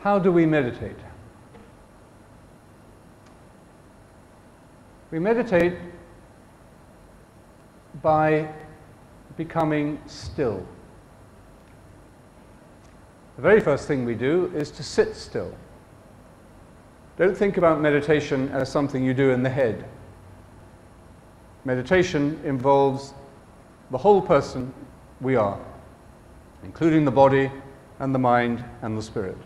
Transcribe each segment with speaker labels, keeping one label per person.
Speaker 1: How do we meditate? We meditate by becoming still. The very first thing we do is to sit still. Don't think about meditation as something you do in the head. Meditation involves the whole person we are, including the body and the mind and the spirit.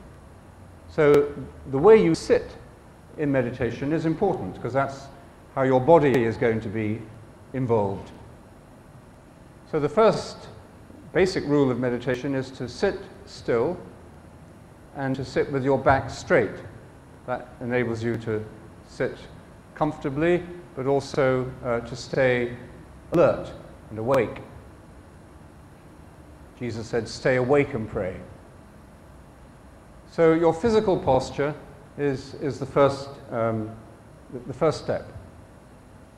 Speaker 1: So the way you sit in meditation is important because that's how your body is going to be involved. So the first basic rule of meditation is to sit still and to sit with your back straight. That enables you to sit comfortably, but also uh, to stay alert and awake. Jesus said, Stay awake and pray. So, your physical posture is, is the, first, um, the first step.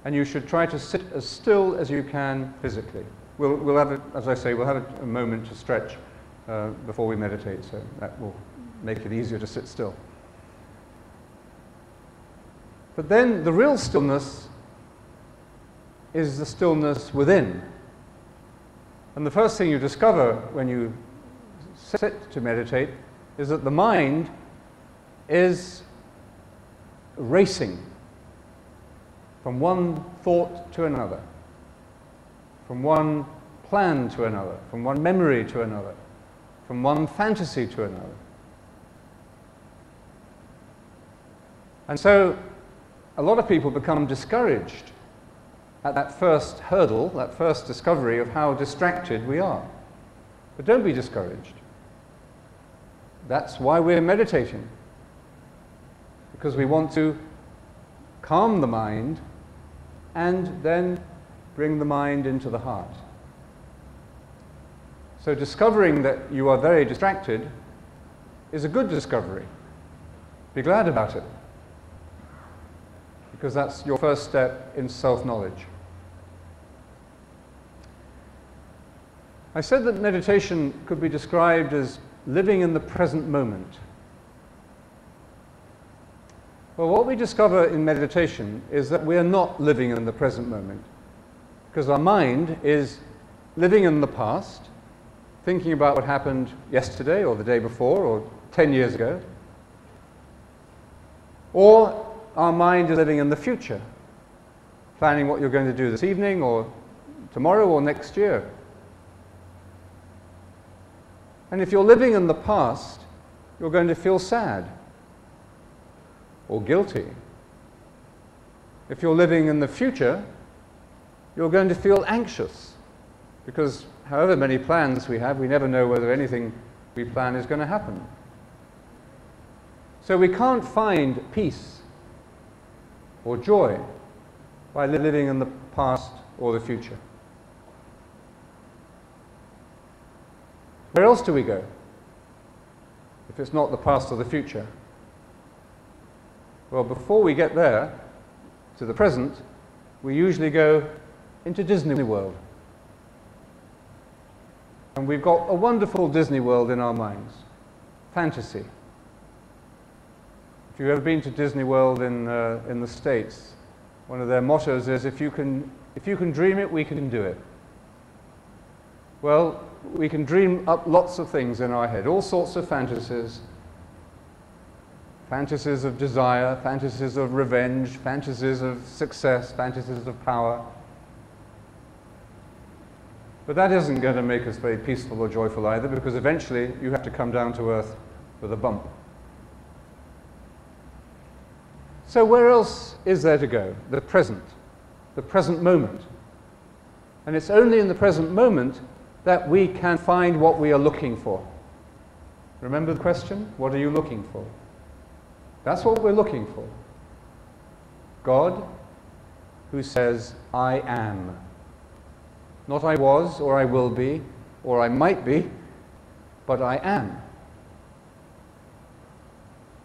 Speaker 1: And you should try to sit as still as you can physically. We'll, we'll have, a, as I say, we'll have a, a moment to stretch uh, before we meditate, so that will make it easier to sit still. But then the real stillness is the stillness within. And the first thing you discover when you sit to meditate is that the mind is racing from one thought to another, from one plan to another, from one memory to another, from one fantasy to another. And so a lot of people become discouraged at that first hurdle, that first discovery of how distracted we are. But don't be discouraged. That's why we're meditating. Because we want to calm the mind and then bring the mind into the heart. So, discovering that you are very distracted is a good discovery. Be glad about it because that's your first step in self knowledge. I said that meditation could be described as living in the present moment. Well, what we discover in meditation is that we are not living in the present moment because our mind is living in the past, thinking about what happened yesterday or the day before or 10 years ago, or our mind is living in the future, planning what you're going to do this evening or tomorrow or next year. And if you're living in the past, you're going to feel sad or guilty. If you're living in the future, you're going to feel anxious because however many plans we have, we never know whether anything we plan is going to happen. So we can't find peace or joy by living in the past or the future. Where else do we go if it's not the past or the future? Well, before we get there, to the present, we usually go into Disney World. And we've got a wonderful Disney World in our minds fantasy. If you've ever been to Disney World in, uh, in the States, one of their mottos is if you, can, if you can dream it, we can do it. Well, we can dream up lots of things in our head, all sorts of fantasies. Fantasies of desire, fantasies of revenge, fantasies of success, fantasies of power. But that isn't going to make us very peaceful or joyful either, because eventually you have to come down to earth with a bump. So, where else is there to go? The present, the present moment. And it's only in the present moment that we can find what we are looking for. Remember the question? What are you looking for? That's what we're looking for. God, who says, I am. Not I was, or I will be, or I might be, but I am.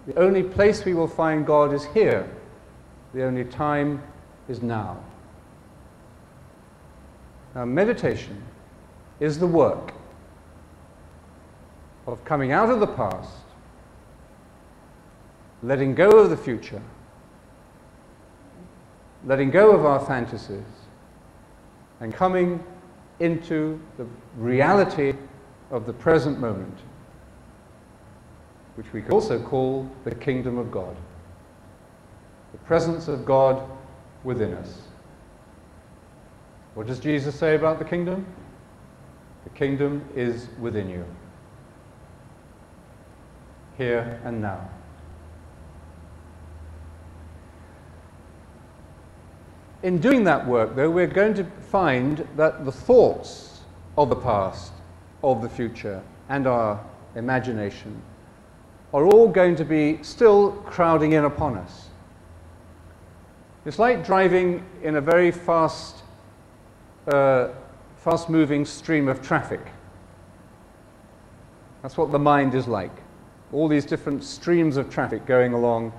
Speaker 1: The only place we will find God is here. The only time is now. Now, meditation is the work of coming out of the past letting go of the future, letting go of our fantasies, and coming into the reality of the present moment, which we could also call the kingdom of God, the presence of God within us. What does Jesus say about the kingdom? The kingdom is within you, here and now. In doing that work, though, we're going to find that the thoughts of the past, of the future, and our imagination are all going to be still crowding in upon us. It's like driving in a very fast, uh, fast moving stream of traffic. That's what the mind is like. All these different streams of traffic going along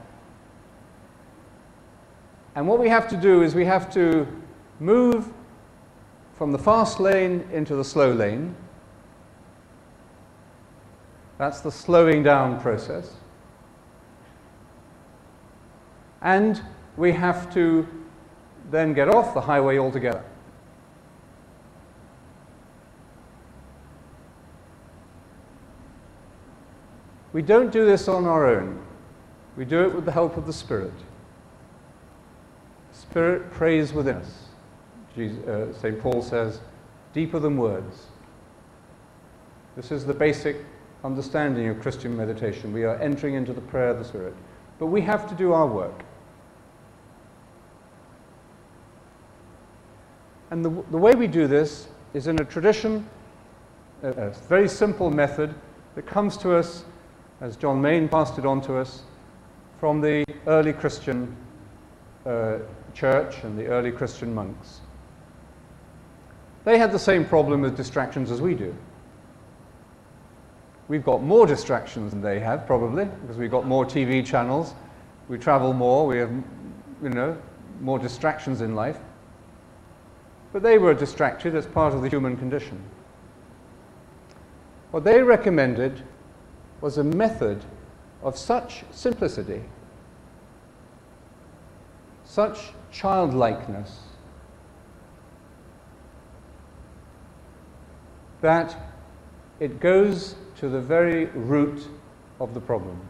Speaker 1: and what we have to do is we have to move from the fast lane into the slow lane. That's the slowing down process. And we have to then get off the highway altogether. We don't do this on our own. We do it with the help of the Spirit. Spirit prays within us. uh, St. Paul says, deeper than words. This is the basic understanding of Christian meditation. We are entering into the prayer of the Spirit. But we have to do our work. And the, the way we do this is in a tradition, a, a very simple method that comes to us, as John Main passed it on to us, from the early Christian uh, church and the early Christian monks. They had the same problem with distractions as we do. We've got more distractions than they have, probably, because we've got more TV channels, we travel more, we have, you know, more distractions in life. But they were distracted as part of the human condition. What they recommended was a method of such simplicity, such childlikeness that it goes to the very root of the problem.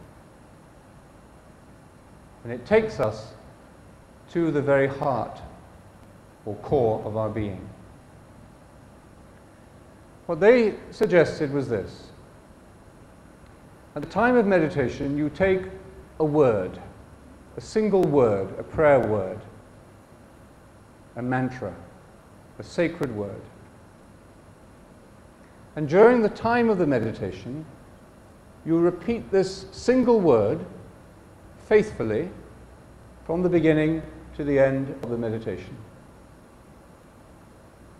Speaker 1: And it takes us to the very heart or core of our being. What they suggested was this. At the time of meditation, you take a word, a single word, a prayer word, a mantra, a sacred word. And during the time of the meditation, you repeat this single word faithfully from the beginning to the end of the meditation.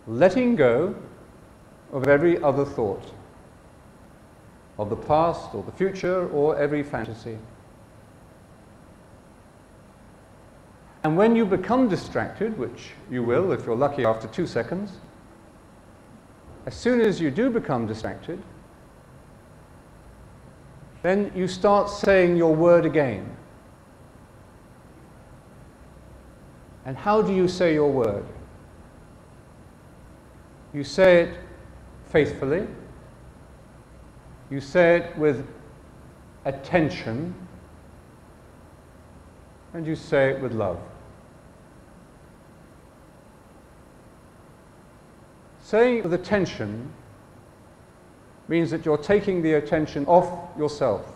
Speaker 1: Letting go of every other thought, of the past or the future or every fantasy. And when you become distracted, which you will if you're lucky after two seconds, as soon as you do become distracted, then you start saying your word again. And how do you say your word? You say it faithfully. You say it with attention. And you say it with love. Saying with attention means that you're taking the attention off yourself.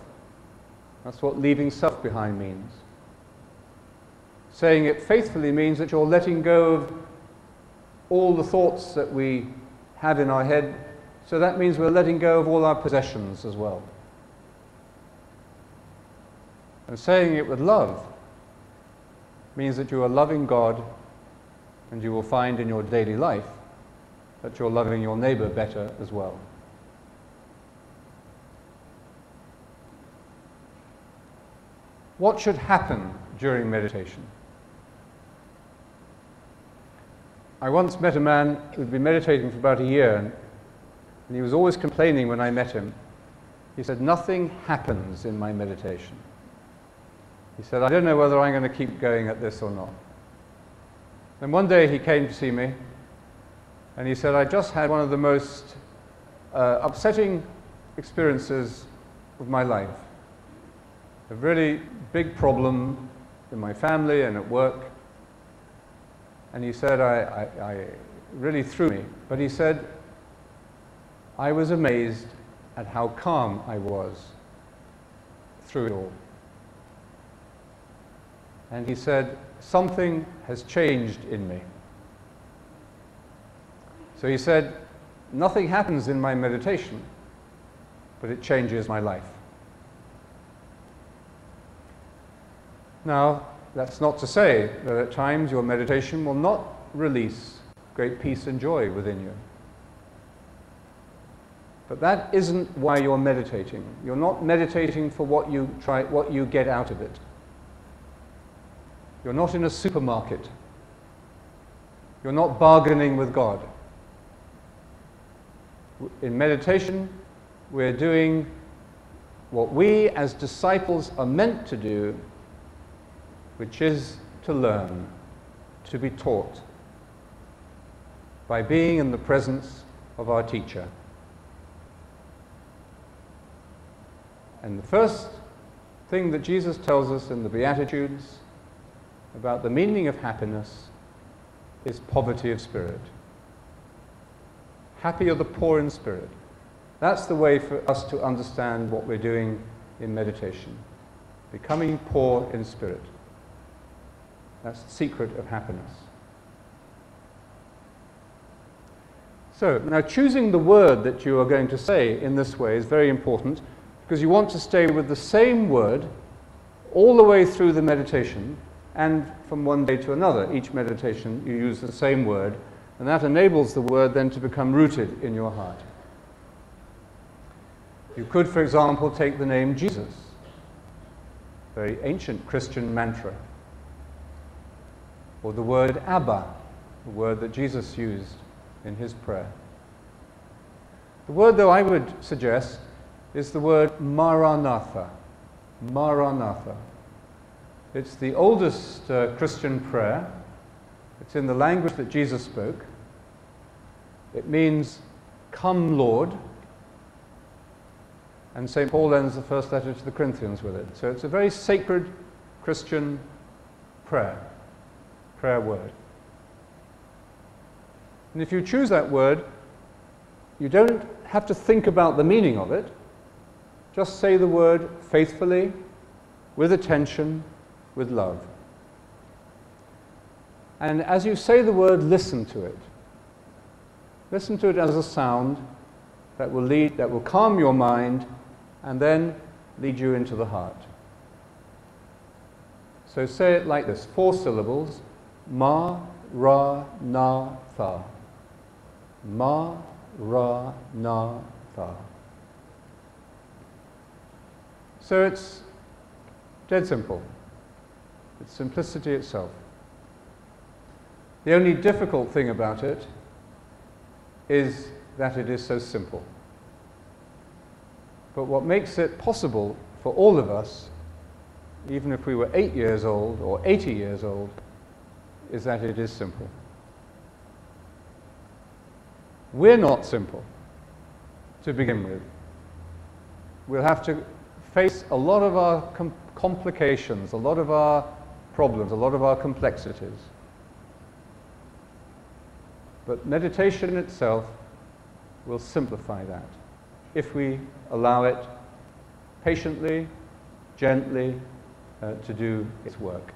Speaker 1: That's what leaving self behind means. Saying it faithfully means that you're letting go of all the thoughts that we have in our head. So that means we're letting go of all our possessions as well. And saying it with love means that you are loving God and you will find in your daily life that you're loving your neighbor better as well. What should happen during meditation? I once met a man who'd been meditating for about a year, and he was always complaining when I met him. He said, Nothing happens in my meditation. He said, I don't know whether I'm going to keep going at this or not. Then one day he came to see me and he said, I just had one of the most uh, upsetting experiences of my life. A really big problem in my family and at work. And he said, I, I, I really threw me. But he said, I was amazed at how calm I was through it all. And he said, Something has changed in me. So he said, Nothing happens in my meditation, but it changes my life. Now, that's not to say that at times your meditation will not release great peace and joy within you. But that isn't why you're meditating. You're not meditating for what you, try, what you get out of it. You're not in a supermarket. You're not bargaining with God. In meditation, we're doing what we as disciples are meant to do, which is to learn, to be taught, by being in the presence of our teacher. And the first thing that Jesus tells us in the Beatitudes about the meaning of happiness is poverty of spirit. Happy are the poor in spirit. That's the way for us to understand what we're doing in meditation. Becoming poor in spirit. That's the secret of happiness. So, now choosing the word that you are going to say in this way is very important because you want to stay with the same word all the way through the meditation and from one day to another. Each meditation you use the same word, and that enables the word then to become rooted in your heart. You could, for example, take the name Jesus, very ancient Christian mantra, or the word Abba, the word that Jesus used in his prayer. The word, though, I would suggest is the word Maranatha. Maranatha. It's the oldest uh, Christian prayer. It's in the language that Jesus spoke. It means, Come, Lord. And St. Paul ends the first letter to the Corinthians with it. So it's a very sacred Christian prayer, prayer word. And if you choose that word, you don't have to think about the meaning of it. Just say the word faithfully, with attention, with love. And as you say the word, listen to it. Listen to it as a sound that will lead, that will calm your mind and then lead you into the heart. So say it like this four syllables Ma, Ra, Na, Tha. Ma, Ra, Na, Tha. So it's dead simple. It's simplicity itself. The only difficult thing about it is that it is so simple. But what makes it possible for all of us, even if we were eight years old or 80 years old, is that it is simple. We're not simple to begin with. We'll have to face a lot of our com complications, a lot of our problems, a lot of our complexities. But meditation itself will simplify that if we allow it patiently, gently uh, to do its work.